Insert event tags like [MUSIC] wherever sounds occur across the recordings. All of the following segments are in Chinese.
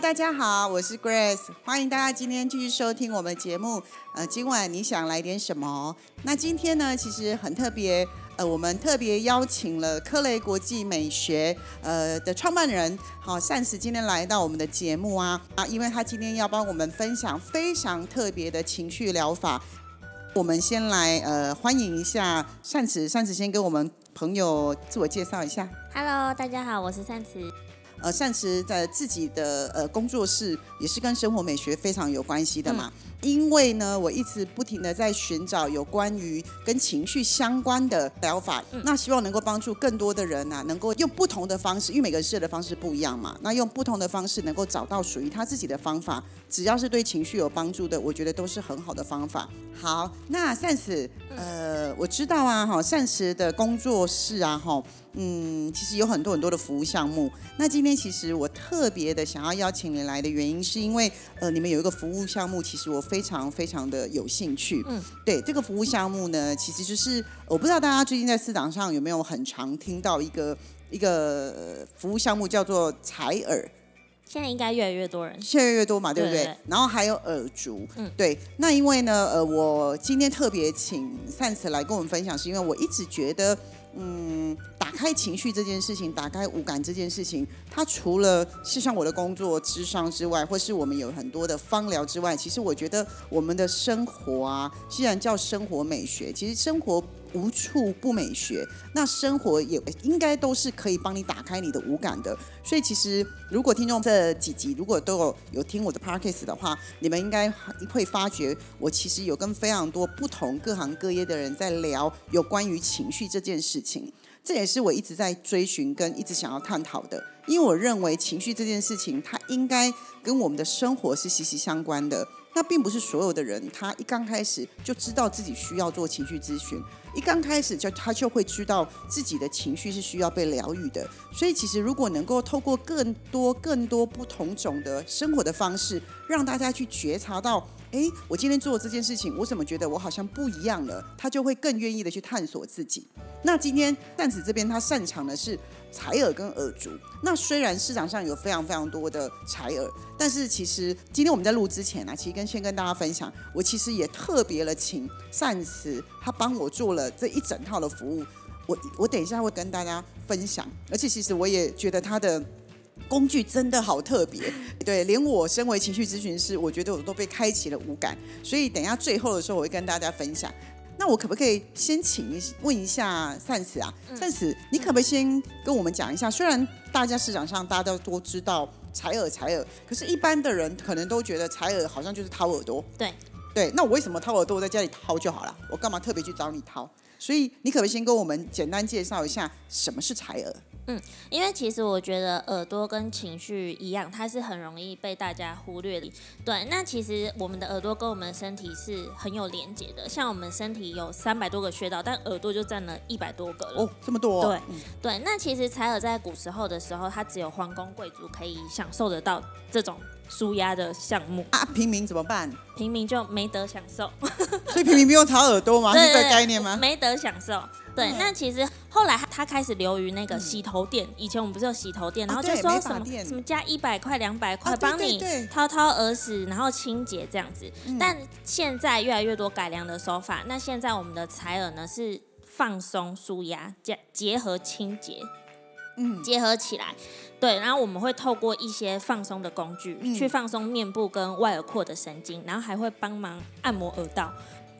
大家好，我是 Grace，欢迎大家今天继续收听我们节目。呃，今晚你想来点什么？那今天呢，其实很特别，呃，我们特别邀请了科雷国际美学呃的创办人，好，善慈今天来到我们的节目啊啊，因为他今天要帮我们分享非常特别的情绪疗法。我们先来呃欢迎一下善慈，善慈先跟我们朋友自我介绍一下。Hello，大家好，我是善慈。呃，善慈在自己的呃工作室也是跟生活美学非常有关系的嘛。因为呢，我一直不停的在寻找有关于跟情绪相关的疗法，那希望能够帮助更多的人啊，能够用不同的方式，因为每个人适合的方式不一样嘛。那用不同的方式能够找到属于他自己的方法，只要是对情绪有帮助的，我觉得都是很好的方法。好，那善慈，呃，我知道啊，哈，善慈的工作室啊，哈。嗯，其实有很多很多的服务项目。那今天其实我特别的想要邀请你来的原因，是因为呃，你们有一个服务项目，其实我非常非常的有兴趣。嗯，对这个服务项目呢，其实就是我不知道大家最近在市场上有没有很常听到一个一个呃服务项目叫做采耳。现在应该越来越多人，越来越多嘛，对不对？对对然后还有耳烛，嗯对。那因为呢，呃，我今天特别请善慈来跟我们分享，是因为我一直觉得，嗯，打开情绪这件事情，打开五感这件事情，它除了是像我的工作智商之外，或是我们有很多的芳疗之外，其实我觉得我们的生活啊，既然叫生活美学，其实生活。无处不美学，那生活也应该都是可以帮你打开你的五感的。所以其实，如果听众这几集如果都有有听我的 podcast 的话，你们应该会发觉，我其实有跟非常多不同各行各业的人在聊有关于情绪这件事情。这也是我一直在追寻跟一直想要探讨的，因为我认为情绪这件事情，它应该跟我们的生活是息息相关的。那并不是所有的人，他一刚开始就知道自己需要做情绪咨询，一刚开始就他就会知道自己的情绪是需要被疗愈的。所以其实如果能够透过更多更多不同种的生活的方式，让大家去觉察到，哎，我今天做这件事情，我怎么觉得我好像不一样了？他就会更愿意的去探索自己。那今天蛋子这边他擅长的是采耳跟耳烛。那虽然市场上有非常非常多的采耳，但是其实今天我们在录之前呢、啊，其实跟先跟大家分享，我其实也特别的请善慈他帮我做了这一整套的服务。我我等一下会跟大家分享，而且其实我也觉得他的。工具真的好特别，[LAUGHS] 对，连我身为情绪咨询师，我觉得我都被开启了五感，所以等一下最后的时候，我会跟大家分享。那我可不可以先请问一下善慈啊？善慈，你可不可以先跟我们讲一下？虽然大家市场上大家都都知道采耳采耳，可是一般的人可能都觉得采耳好像就是掏耳朵。对对，那我为什么掏耳朵？我在家里掏就好了，我干嘛特别去找你掏？所以你可不可以先跟我们简单介绍一下什么是采耳？嗯，因为其实我觉得耳朵跟情绪一样，它是很容易被大家忽略的。对，那其实我们的耳朵跟我们的身体是很有连接的。像我们身体有三百多个穴道，但耳朵就占了一百多个了。哦，这么多、对、嗯、对，那其实采耳在古时候的时候，它只有皇宫贵族可以享受得到这种舒压的项目啊，平民怎么办？平民就没得享受。[LAUGHS] 所以平民不用掏耳朵吗？是这个概念吗？没得享受。对，嗯、那其实后来他开始流于那个洗头店。嗯、以前我们不是有洗头店，然后就说什么、啊、什么加一百块、两百块啊帮你掏掏耳屎，然后清洁这样子。嗯、但现在越来越多改良的手法。那现在我们的采耳呢是放松、舒压加结合清洁，嗯，结合起来。对，然后我们会透过一些放松的工具、嗯、去放松面部跟外耳廓的神经，然后还会帮忙按摩耳道。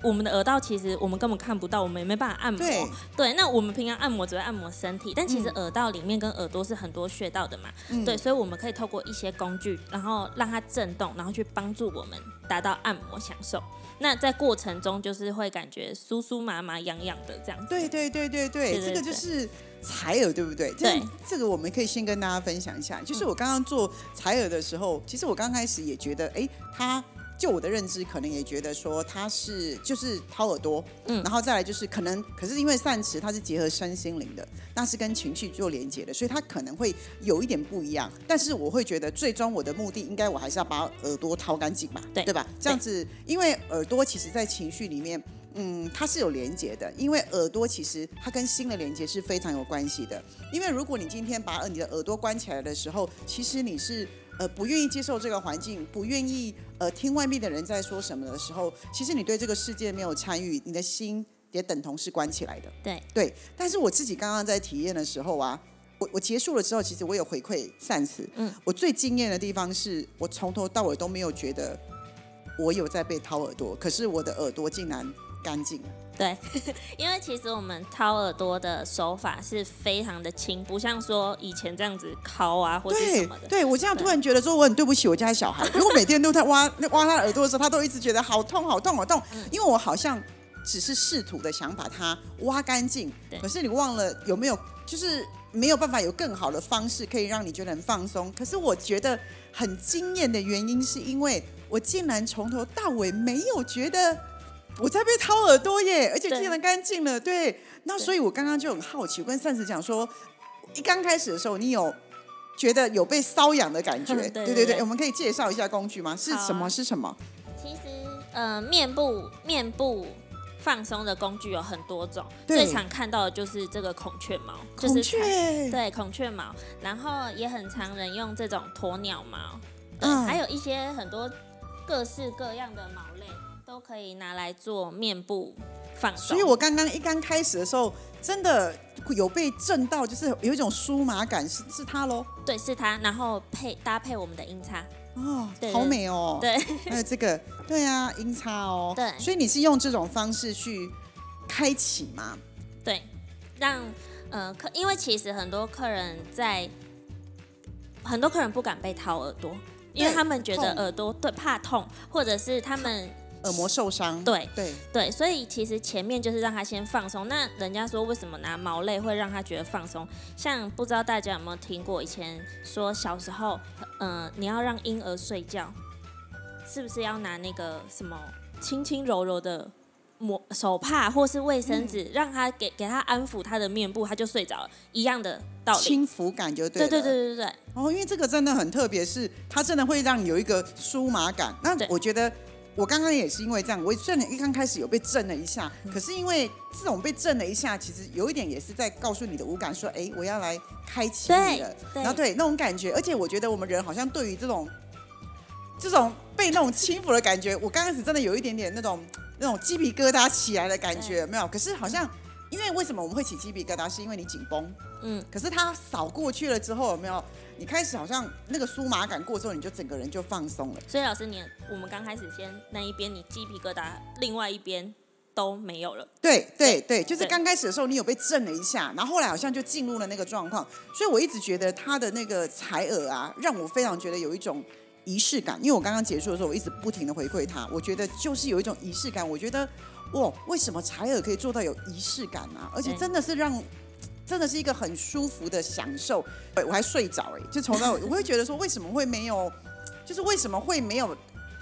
我们的耳道其实我们根本看不到，我们也没办法按摩。对，对那我们平常按摩只会按摩身体，但其实耳道里面跟耳朵是很多穴道的嘛。嗯、对，所以我们可以透过一些工具，然后让它震动，然后去帮助我们达到按摩享受。那在过程中就是会感觉酥酥麻麻、痒痒的这样子。对对对对对，对对这个就是采耳，对不对？对，这个我们可以先跟大家分享一下。就是我刚刚做采耳的时候，其实我刚开始也觉得，哎，它就我的认知，可能也觉得说它是就是掏耳朵，嗯，然后再来就是可能，可是因为善词它是结合身心灵的，那是跟情绪做连接的，所以它可能会有一点不一样。但是我会觉得，最终我的目的应该我还是要把耳朵掏干净嘛，对对吧？这样子，因为耳朵其实在情绪里面。嗯，它是有连接的，因为耳朵其实它跟心的连接是非常有关系的。因为如果你今天把你的耳朵关起来的时候，其实你是呃不愿意接受这个环境，不愿意呃听外面的人在说什么的时候，其实你对这个世界没有参与，你的心也等同是关起来的。对对，但是我自己刚刚在体验的时候啊，我我结束了之后，其实我有回馈善慈。嗯，我最惊艳的地方是我从头到尾都没有觉得我有在被掏耳朵，可是我的耳朵竟然。干净，对，[LAUGHS] 因为其实我们掏耳朵的手法是非常的轻，不像说以前这样子抠啊或者什么的。对我这样突然觉得说我很对不起我家小孩，[LAUGHS] 如果每天都在挖挖他耳朵的时候，他都一直觉得好痛好痛好痛，因为我好像只是试图的想把它挖干净，可是你忘了有没有就是没有办法有更好的方式可以让你觉得很放松。可是我觉得很惊艳的原因是因为我竟然从头到尾没有觉得。我在被掏耳朵耶，而且竟然干净了。对，那所以我刚刚就很好奇，我跟善慈讲说，一刚开始的时候，你有觉得有被瘙痒的感觉？[LAUGHS] 对对对，我们可以介绍一下工具吗？是什么？是什么？其实，呃，面部面部放松的工具有很多种，最常看到的就是这个孔雀毛，孔雀，对，孔雀毛，然后也很常人用这种鸵鸟毛，嗯，还有一些很多各式各样的毛类。都可以拿来做面部放松，所以我刚刚一刚开始的时候，真的有被震到，就是有一种酥麻感，是是它喽？对，是它，然后配搭配我们的音叉，哦，好美哦，对，[LAUGHS] 还有这个，对啊，音叉哦，对，所以你是用这种方式去开启吗？对，让呃客，因为其实很多客人在，很多客人不敢被掏耳朵，因为他们觉得耳朵对怕痛，或者是他们。耳膜受伤，对对对，所以其实前面就是让他先放松。那人家说为什么拿毛类会让他觉得放松？像不知道大家有没有听过，以前说小时候，嗯，你要让婴儿睡觉，是不是要拿那个什么轻轻柔柔的抹手帕或是卫生纸，让他给给他安抚他的面部，他就睡着了，一样的道理。轻抚感就对。对对对对对。哦，因为这个真的很特别，是它真的会让你有一个舒麻感。那我觉得。我刚刚也是因为这样，我虽然一刚开始有被震了一下，可是因为这种被震了一下，其实有一点也是在告诉你的五感说，哎，我要来开启你了。然后对那种感觉，而且我觉得我们人好像对于这种这种被那种轻抚的感觉，我刚开始真的有一点点那种那种鸡皮疙瘩起来的感觉，有没有？可是好像。因为为什么我们会起鸡皮疙瘩？是因为你紧绷，嗯，可是它扫过去了之后，有没有？你开始好像那个酥麻感过之后，你就整个人就放松了。所以老师，你我们刚开始先那一边你鸡皮疙瘩，另外一边都没有了。对对对，就是刚开始的时候你有被震了一下，然后后来好像就进入了那个状况。所以我一直觉得他的那个采耳啊，让我非常觉得有一种仪式感。因为我刚刚结束的时候，我一直不停的回馈他，我觉得就是有一种仪式感。我觉得。哇，为什么采耳可以做到有仪式感啊？而且真的是让，真的是一个很舒服的享受。我还睡着哎，就从那 [LAUGHS] 我会觉得说，为什么会没有，就是为什么会没有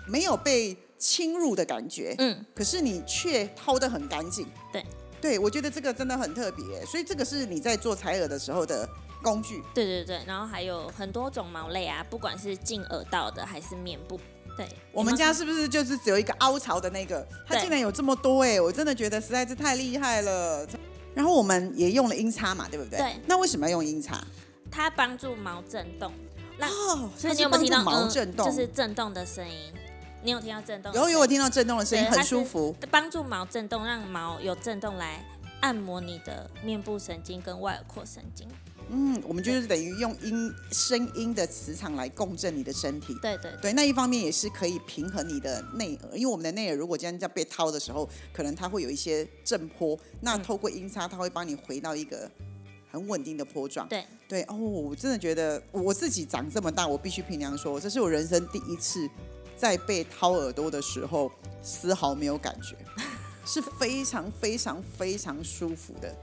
没有被侵入的感觉？嗯，可是你却掏得很干净。对，对我觉得这个真的很特别。所以这个是你在做采耳的时候的工具。对对对，然后还有很多种毛类啊，不管是进耳道的还是面部。对，我们家是不是就是只有一个凹槽的那个？它竟然有这么多哎！我真的觉得实在是太厉害了。然后我们也用了音叉嘛，对不对？对。那为什么要用音叉？它帮助毛震动。哦，所以你有没有听到毛震动？就是震动的声音。你有听到震动？有有，我听到震动的声音，很舒服。帮助毛震动，让毛有震动来按摩你的面部神经跟外耳廓神经。嗯，我们就是等于用音声音的磁场来共振你的身体。对对对，那一方面也是可以平衡你的内耳，因为我们的内耳如果今天在被掏的时候，可能它会有一些震波，那透过音叉，它会帮你回到一个很稳定的波状。对对哦，我真的觉得我自己长这么大，我必须凭良说，这是我人生第一次在被掏耳朵的时候丝毫没有感觉，是非常非常非常舒服的。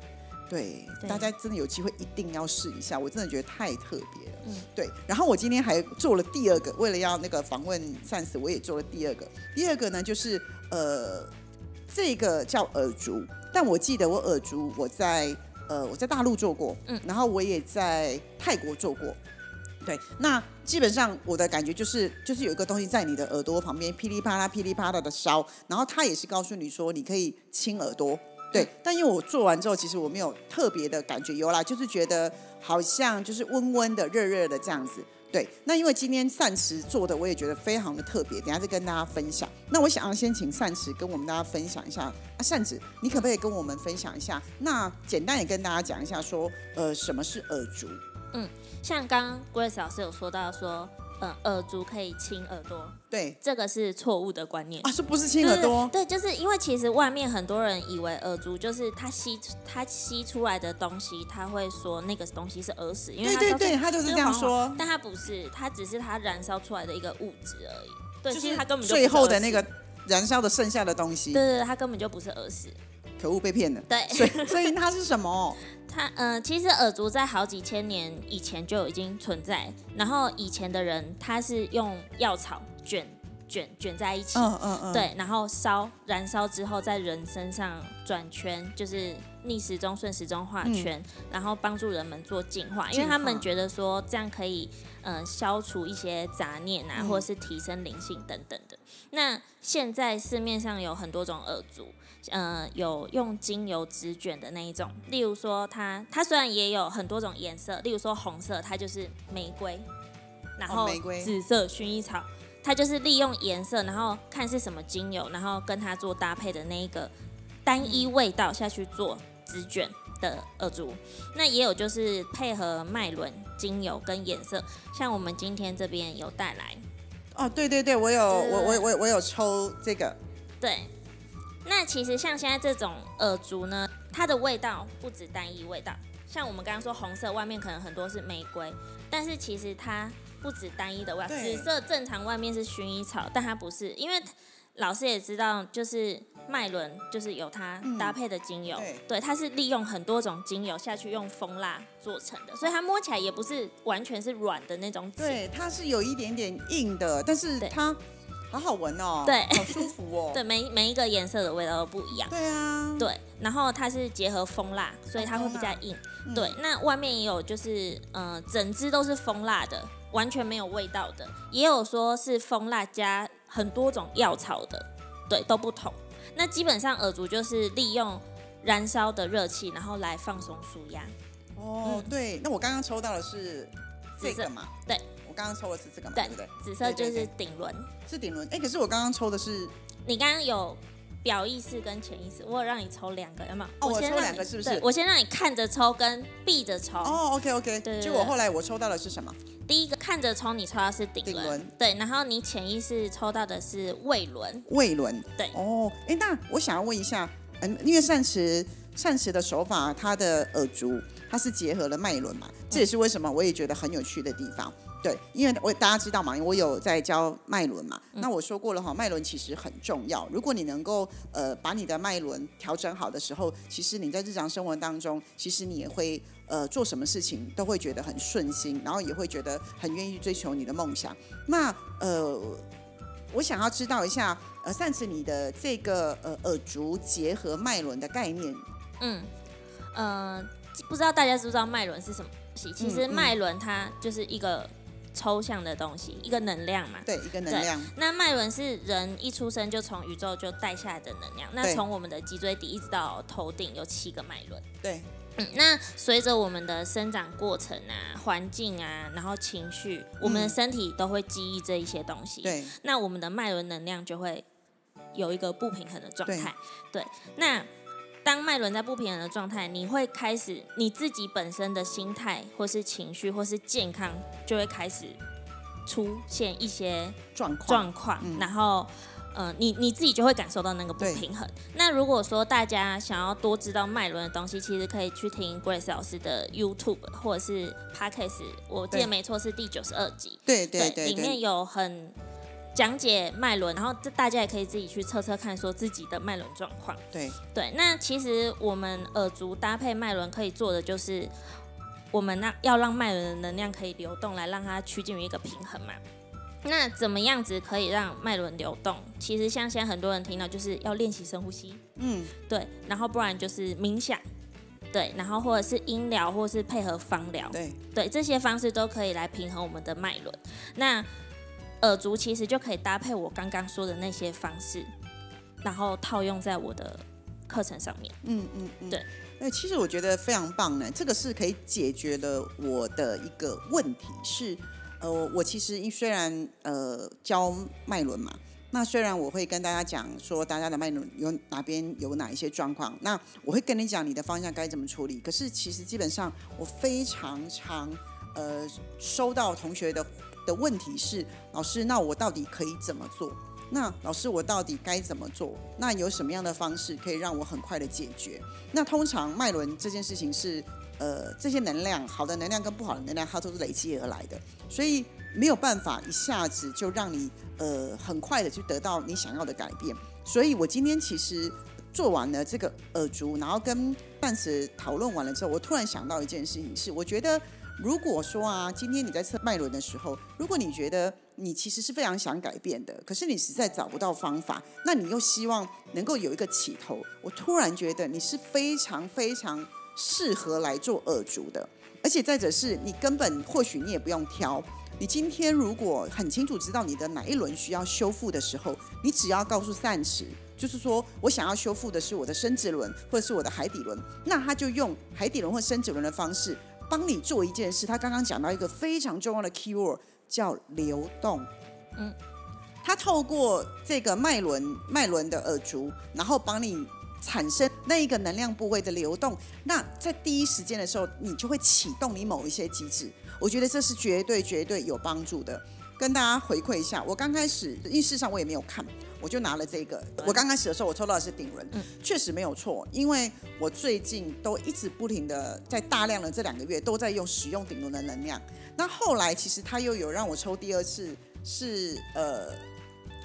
对，对大家真的有机会一定要试一下，我真的觉得太特别了。嗯对。然后我今天还做了第二个，为了要那个访问善死，我也做了第二个。第二个呢，就是呃，这个叫耳烛，但我记得我耳烛我在呃我在大陆做过，嗯然后我也在泰国做过。对，那基本上我的感觉就是，就是有一个东西在你的耳朵旁边噼里啪啦、噼里啪啦的烧，然后它也是告诉你说你可以亲耳朵。对，但因为我做完之后，其实我没有特别的感觉，有啦，就是觉得好像就是温温的、热热的这样子。对，那因为今天善慈做的，我也觉得非常的特别，等下再跟大家分享。那我想要先请善慈跟我们大家分享一下啊，善慈，你可不可以跟我们分享一下？那简单也跟大家讲一下说，呃，什么是耳烛？像刚刚 Grace 老师有说到说，嗯，耳烛可以亲耳朵，对这个是错误的观念。啊，是不是亲耳朵？对，对就是因为其实外面很多人以为耳烛就是它吸它吸出来的东西，他会说那个东西是耳屎，因为对对对，他就是这样说，但它不是，它只是它燃烧出来的一个物质而已。对，其实就是它根本就最后的那个燃烧的剩下的东西对，它根本就不是耳屎。可恶被骗了。对，所以所以它是什么？[LAUGHS] 它呃，其实耳烛在好几千年以前就已经存在，然后以前的人他是用药草卷卷卷在一起，嗯嗯嗯，对，然后烧燃烧之后在人身上转圈，就是逆时钟顺时钟画圈，然后帮助人们做净化，因为他们觉得说这样可以呃消除一些杂念啊，嗯或者是提升灵性等等的。那现在市面上有很多种耳烛。呃，有用精油纸卷的那一种，例如说它，它虽然也有很多种颜色，例如说红色，它就是玫瑰，然后紫色薰衣草，它就是利用颜色，然后看是什么精油，然后跟它做搭配的那一个单一味道下去做纸卷的耳烛。那也有就是配合脉轮精油跟颜色，像我们今天这边有带来，哦，对对对，我有我我我我有抽这个，对。那其实像现在这种耳烛呢，它的味道不止单一味道，像我们刚刚说红色外面可能很多是玫瑰，但是其实它不止单一的味道。紫色正常外面是薰衣草，但它不是，因为老师也知道，就是麦伦就是有它搭配的精油，对对，它是利用很多种精油下去用蜂蜡做成的，所以它摸起来也不是完全是软的那种纸。对，它是有一点点硬的，但是它好好闻哦，对好舒服哦，[LAUGHS] 对，每每一个颜色的味道都不一样。对啊，对，然后它是结合蜂蜡，所以它会比较硬。对，那外面也有就是，呃，整只都是蜂蜡的，完全没有味道的，也有说是蜂蜡加很多种药草的，对，都不同。那基本上耳烛就是利用燃烧的热气，然后来放松舒压。哦，对，那我刚刚抽到的是这紫色个嘛，对，我刚刚抽的是这个嘛，对对不对？紫色就对对是顶轮。是顶轮，哎，可是我刚刚抽的是你刚刚有表意识跟潜意识，我有让你抽两个，有没有？哦我抽两个是不是我先让你看着抽跟闭着抽。哦，OK OK，对对结果后来我抽到的是什么？第一个看着抽，你抽到是顶轮，对，然后你潜意识抽到的是胃轮，胃轮。对哦，哎，那我想要问一下，嗯，因为善慈善慈的手法，它的耳烛它是结合了脉轮嘛，这也是为什么我也觉得很有趣的地方。对，因为我大家知道嘛，我有在教脉轮嘛，那我说过了哈，脉轮其实很重要。如果你能够呃把你的脉轮调整好的时候，其实你在日常生活当中，其实你也会呃做什么事情都会觉得很顺心，然后也会觉得很愿意追求你的梦想。那呃，我想要知道一下，呃，上次你的这个呃耳烛结合脉轮的概念，嗯，呃，不知道大家知不知道脉轮是什么东西？其实脉轮它就是一个抽象的东西，一个能量嘛。对一个能量，那脉轮是人一出生就从宇宙就带下来的能量，那从我们的脊椎底一直到头顶有七个脉轮。对嗯，那随着我们的生长过程啊、环境啊，然后情绪，我们的嗯身体都会记忆这一些东西。对那我们的脉轮能量就会有一个不平衡的状对态。对，那当脉轮在不平衡的状态，你会开始你自己本身的心态，或是情绪，或是健康，就会开始出现一些状况，状况，嗯然后。呃，你你自己就会感受到那个不平衡。那如果说大家想要多知道脉轮的东西，其实可以去听 Grace 老师的 YouTube 或者是 Podcast，我记得没错是第九十二集。对对对里面，有很讲解脉轮，然后这大家也可以自己去测测看，说自己的脉轮状况。对，对，那其实我们耳足搭配脉轮可以做的就是，我们那要让脉轮的能量可以流动，来让它趋近于一个平衡嘛。那怎么样子可以让脉轮流动？其实像现在很多人听到，就是要练习深呼吸，嗯，对，然后不然就是冥想，对，然后或者是音疗，或是配合芳疗，对，对，这些方式都可以来平衡我们的脉轮。那耳足其实就可以搭配我刚刚说的那些方式，然后套用在我的课程上面。嗯嗯嗯，对。那其实我觉得非常棒呢，这个是可以解决了我的一个问题是，呃，我其实虽然呃教脉轮嘛，那虽然我会跟大家讲说大家的脉轮有哪边有哪一些状况，那我会跟你讲你的方向该怎么处理。可是其实基本上我非常常呃收到同学的的问题是，老师，那我到底可以怎么做？那老师，我到底该怎么做？那有什么样的方式可以让我很快的解决？那通常脉轮这件事情是，呃，这些能量，好的能量跟不好的能量，它都是累积而来的，所以没有办法一下子就让你呃很快的去得到你想要的改变。所以我今天其实做完了这个耳烛，然后跟范子讨论完了之后，我突然想到一件事情是，我觉得如果说啊，今天你在测脉轮的时候，如果你觉得你其实是非常想改变的，可是你实在找不到方法，那你又希望能够有一个起头，我突然觉得你是非常非常适合来做耳烛的，而且再者是你根本或许你也不用挑。你今天如果很清楚知道你的哪一轮需要修复的时候，你只要告诉善池，就是说我想要修复的是我的生殖轮或者是我的海底轮，那他就用海底轮或生殖轮的方式帮你做一件事。他刚刚讲到一个非常重要的 keyword 叫流动，嗯，他透过这个脉轮脉轮的耳烛，然后帮你产生那一个能量部位的流动，那在第一时间的时候，你就会启动你某一些机制。我觉得这是绝对绝对有帮助的。跟大家回馈一下，我刚开始，因为事实上我也没有看，我就拿了这个。我刚开始的时候，我抽到的是顶轮，确实没有错，因为我最近都一直不停的在大量的这两个月都在用使用顶轮的能量。那后来其实他又有让我抽第二次，是呃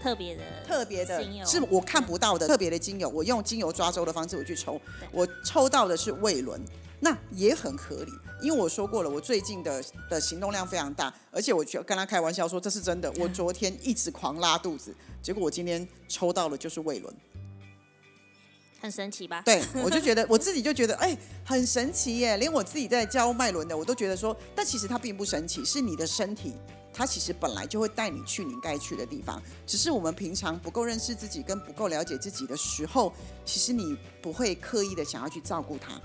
特别的特别的精油，是我看不到的特别的精油，我用精油抓周的方式我去抽，我抽到的是胃轮，那也很合理，因为我说过了，我最近的的行动量非常大，而且我就跟他开玩笑说这是真的，我昨天一直狂拉肚子，结果我今天抽到了就是胃轮，很神奇吧？对 [LAUGHS] 我就觉得我自己就觉得哎很神奇耶，连我自己在教脉轮的我都觉得说，但其实它并不神奇，是你的身体。它其实本来就会带你去你该去的地方，只是我们平常不够认识自己跟不够了解自己的时候，其实你不会刻意的想要去照顾它。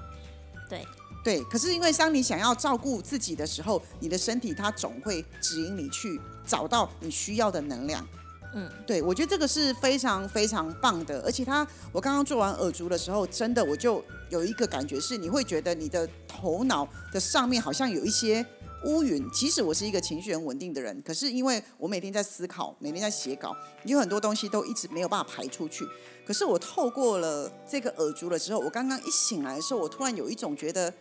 对对，可是因为当你想要照顾自己的时候，你的身体它总会指引你去找到你需要的能量。嗯，对，我觉得这个是非常非常棒的，而且它，我刚刚做完耳烛的时候，真的我就有一个感觉是，你会觉得你的头脑的上面好像有一些乌云。即使我是一个情绪很稳定的人，可是因为我每天在思考，每天在写稿，有很多东西都一直没有办法排出去。可是我透过了这个耳烛了之后，我刚刚一醒来的时候，我突然有一种觉得，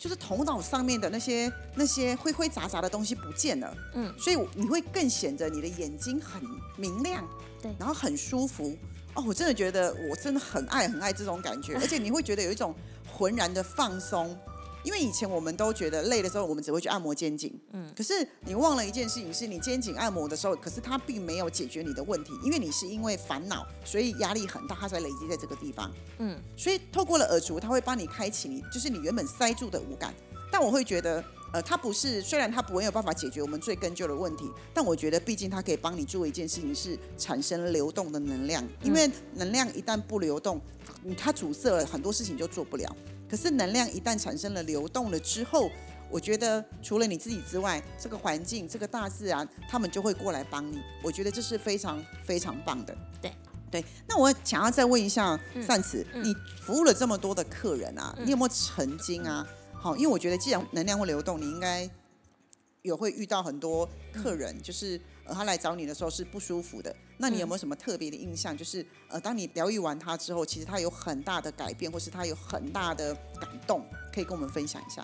就是头脑上面的那些那些灰灰杂杂的东西不见了。嗯，所以你会更显得你的眼睛很明亮，对然后很舒服。哦，我真的觉得我真的很爱很爱这种感觉，[LAUGHS] 而且你会觉得有一种浑然的放松。因为以前我们都觉得累的时候，我们只会去按摩肩颈，嗯，可是你忘了一件事情，是你肩颈按摩的时候，可是它并没有解决你的问题，因为你是因为烦恼，所以压力很大，它才累积在这个地方。嗯，所以透过了耳烛，它会帮你开启你，就是你原本塞住的五感。但我会觉得，呃，它不是，虽然它不会有办法解决我们最根究的问题，但我觉得毕竟它可以帮你做一件事情，是产生流动的能量。因为能量一旦不流动，嗯它阻塞了很多事情就做不了。可是能量一旦产生了流动了之后，我觉得除了你自己之外，这个环境、这个大自然，他们就会过来帮你。我觉得这是非常非常棒的。对对，那我想要再问一下嗯善慈，嗯你服务了这么多的客人啊，嗯你有没有曾经啊？好，因为我觉得既然能量会流动，你应该有会遇到很多客人，就是呃他来找你的时候是不舒服的。那你有没有什么特别的印象？就是呃，当你疗愈完他之后，其实他有很大的改变，或是他有很大的感动，可以跟我们分享一下？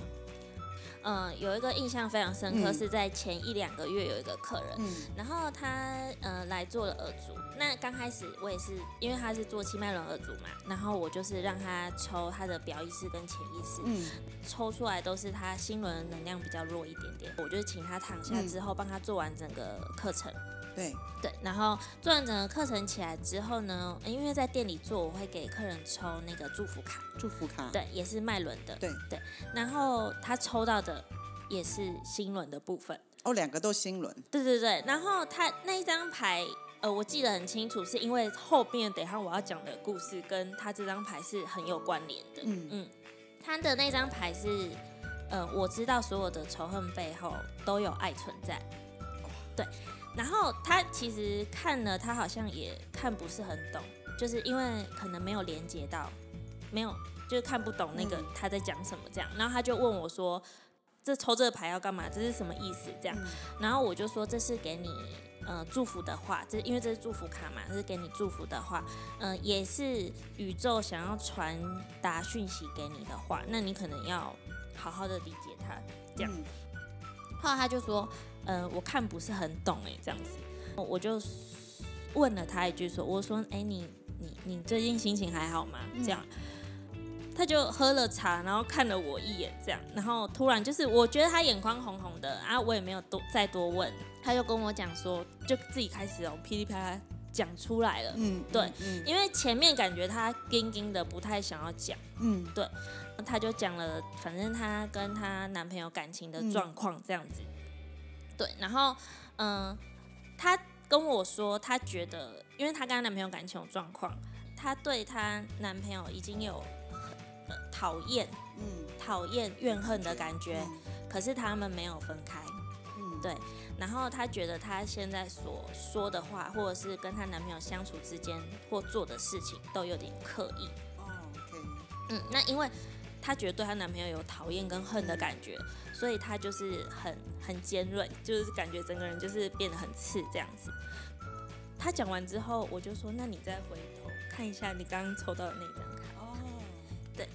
嗯、有一个印象非常深刻，嗯是在前一两个月有一个客人，嗯然后他呃来做了耳足。那刚开始我也是，因为他是做七脉轮耳足嘛，然后我就是让他抽他的表意识跟潜意识，嗯抽出来都是他心轮能量比较弱一点点。我就请他躺下之后，帮他做完整个课程。对，对，然后做完整个课程起来之后呢，因为在店里做，我会给客人抽那个祝福卡，祝福卡，对，也是麦轮的，对对。然后他抽到的也是心轮的部分，哦，两个都心轮，对对对。然后他那一张牌，呃，我记得很清楚，是因为后面等一下我要讲的故事跟他这张牌是很有关联的。嗯嗯，他的那张牌是，呃，我知道所有的仇恨背后都有爱存在。对，然后他其实看了，他好像也看不是很懂，就是因为可能没有连接到，没有就是看不懂那个嗯他在讲什么这样。然后他就问我说：“这抽这个牌要干嘛？这是什么意思？”这样，嗯然后我就说：“这是给你。”呃，祝福的话，这因为这是祝福卡嘛，这是给你祝福的话，嗯、也是宇宙想要传达讯息给你的话，那你可能要好好的理解它。这样嗯后来他就说，呃，我看不是很懂哎，这样子，我就问了他一句说，我说，哎，你你你最近心情还好吗？这样，他就喝了茶，然后看了我一眼，这样，然后突然就是我觉得他眼眶红红的啊，我也没有多再多问，他就跟我讲说，就自己开始哦噼里啪啦讲出来了，嗯，对嗯因为前面感觉他硬硬的不太想要讲。嗯。她就讲了，反正他跟他男朋友感情的嗯。状况这样子。对，然后嗯，她跟我说，她觉得，因为她跟她男朋友感情有状况，她对她男朋友已经有呃讨厌、嗯讨厌、怨恨的感觉，嗯可是他们没有分开。嗯对然后她觉得她现在所说的话，或者是跟她男朋友相处之间或做的事情，都有点刻意。哦，OK，嗯，那因为她觉得对她男朋友有讨厌跟恨的感觉，所以他就是很很尖锐，就是感觉整个人就是变得很刺这样子。他讲完之后，我就说：“那你再回头看一下你刚刚抽到的那张卡。哦，”对，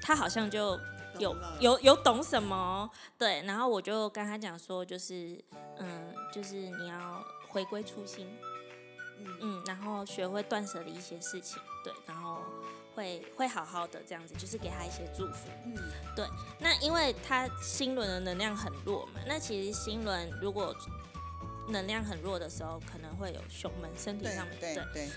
他好像就有有有懂什么，对。然后我就跟他讲说，就是嗯，就是你要回归初心，嗯嗯，然后学会断舍离一些事情，对，然后会会好好的这样子，就是给他一些祝福。嗯对那因为他心轮的能量很弱嘛，那其实心轮如果能量很弱的时候，可能会有胸闷，身体上面。对对，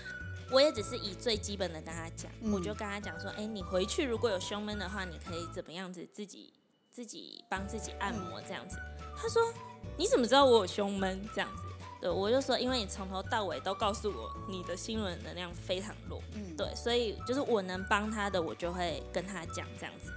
我也只是以最基本的跟他讲，嗯我就跟他讲说，哎、你回去如果有胸闷的话，你可以怎么样子自己自己帮自己按摩这样子。他说，你怎么知道我有胸闷这样子？对，我就说，因为你从头到尾都告诉我你的新闻能量非常弱，嗯。对，所以就是我能帮他的，我就会跟他讲这样子。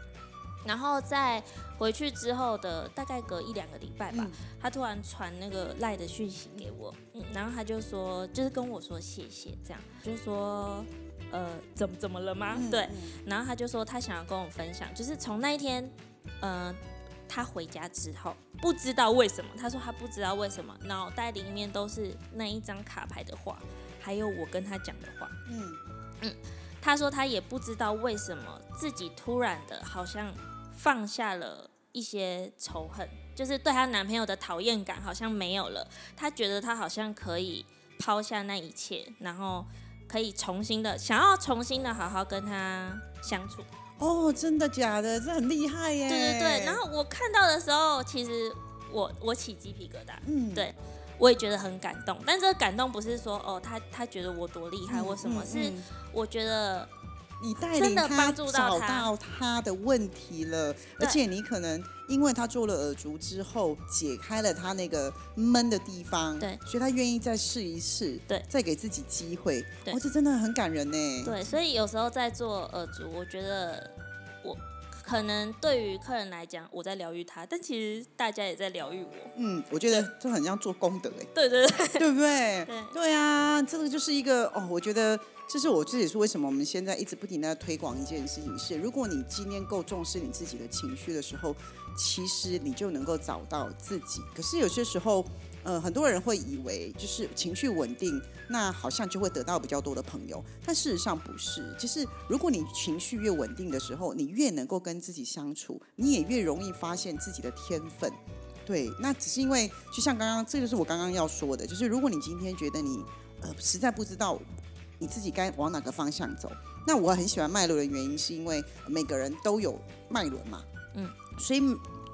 然后在回去之后的大概隔一两个礼拜吧，嗯。他突然传那个赖的讯息给我，嗯，然后他就说，就是跟我说谢谢，这样，就是说，呃，怎么怎么了吗？嗯对，嗯。然后他就说他想要跟我分享，就是从那一天，呃，他回家之后，不知道为什么，他说他不知道为什么，脑袋里面都是那一张卡牌的话，还有我跟他讲的话。嗯嗯他说他也不知道为什么自己突然的好像放下了一些仇恨，就是对她男朋友的讨厌感好像没有了。她觉得她好像可以抛下那一切，然后可以重新的想要重新的好好跟他相处。哦，真的假的？这很厉害耶！对对对。然后我看到的时候，其实我我起鸡皮疙瘩。嗯对我也觉得很感动，但这个感动不是说哦，他他觉得我多厉害或什么，是嗯嗯我觉得你带领他找到他的问题了，而且你可能因为他做了耳烛之后，解开了他那个闷的地方，对，所以他愿意再试一试，对。再给自己机会，对。哦，这真的很感人呢。对，所以有时候在做耳烛，我觉得我可能对于客人来讲，我在疗愈他，但其实大家也在疗愈我。嗯，我觉得这很像做功德哎，对对对对不对？对对啊，这个就是一个哦，我觉得这是我自己是为什么我们现在一直不停的推广一件事情是，如果你今天够重视你自己的情绪的时候，其实你就能够找到自己。可是有些时候呃，很多人会以为就是情绪稳定，那好像就会得到比较多的朋友，但事实上不是。就是如果你情绪越稳定的时候，你越能够跟自己相处，你也越容易发现自己的天分。对，那只是因为，就像刚刚，这就是我刚刚要说的，就是如果你今天觉得你呃实在不知道你自己该往哪个方向走，那我很喜欢脉轮的原因，是因为每个人都有脉轮嘛，嗯，所以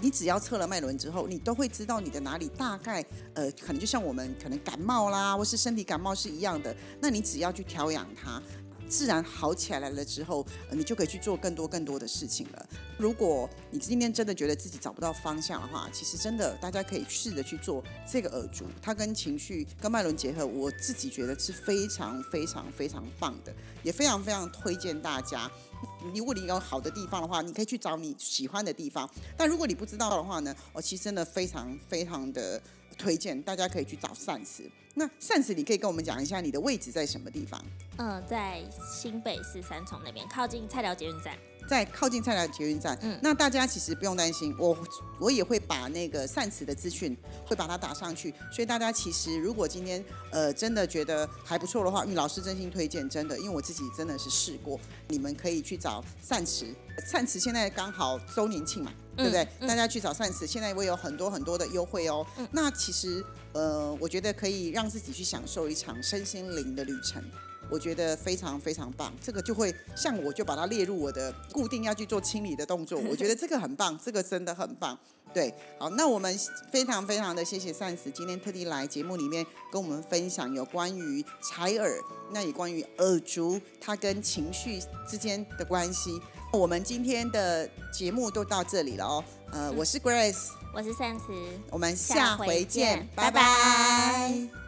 你只要测了脉轮之后，你都会知道你的哪里大概呃，可能就像我们可能感冒啦，或是身体感冒是一样的，那你只要去调养它。自然好起来了之后，你就可以去做更多更多的事情了。如果你今天真的觉得自己找不到方向的话，其实真的大家可以试着去做这个耳烛，它跟情绪跟脉轮结合，我自己觉得是非常非常非常棒的，也非常非常推荐大家。如果你有好的地方的话，你可以去找你喜欢的地方。但如果你不知道的话呢，我其实真的非常非常的推荐大家可以去找善慈。那善慈，你可以跟我们讲一下你的位置在什么地方？嗯，在新北市三重那边，靠近菜鸟捷运站。在靠近菜鸟捷运站，嗯，那大家其实不用担心，我我也会把那个善慈的资讯会把它打上去，所以大家其实如果今天呃真的觉得还不错的话，玉老师真心推荐，真的，因为我自己真的是试过，你们可以去找善慈，善慈现在刚好周年庆嘛，对不对？大家去找善慈，现在会有很多很多的优惠哦。那其实呃，我觉得可以让自己去享受一场身心灵的旅程。我觉得非常非常棒，这个就会像我就把它列入我的固定要去做清理的动作。[LAUGHS] 我觉得这个很棒，这个真的很棒。对，好，那我们非常非常的谢谢善慈今天特地来节目里面跟我们分享有关于采耳，那也关于耳烛它跟情绪之间的关系。我们今天的节目都到这里了哦。呃，我是 Grace，我是善慈，我们下回见，拜拜。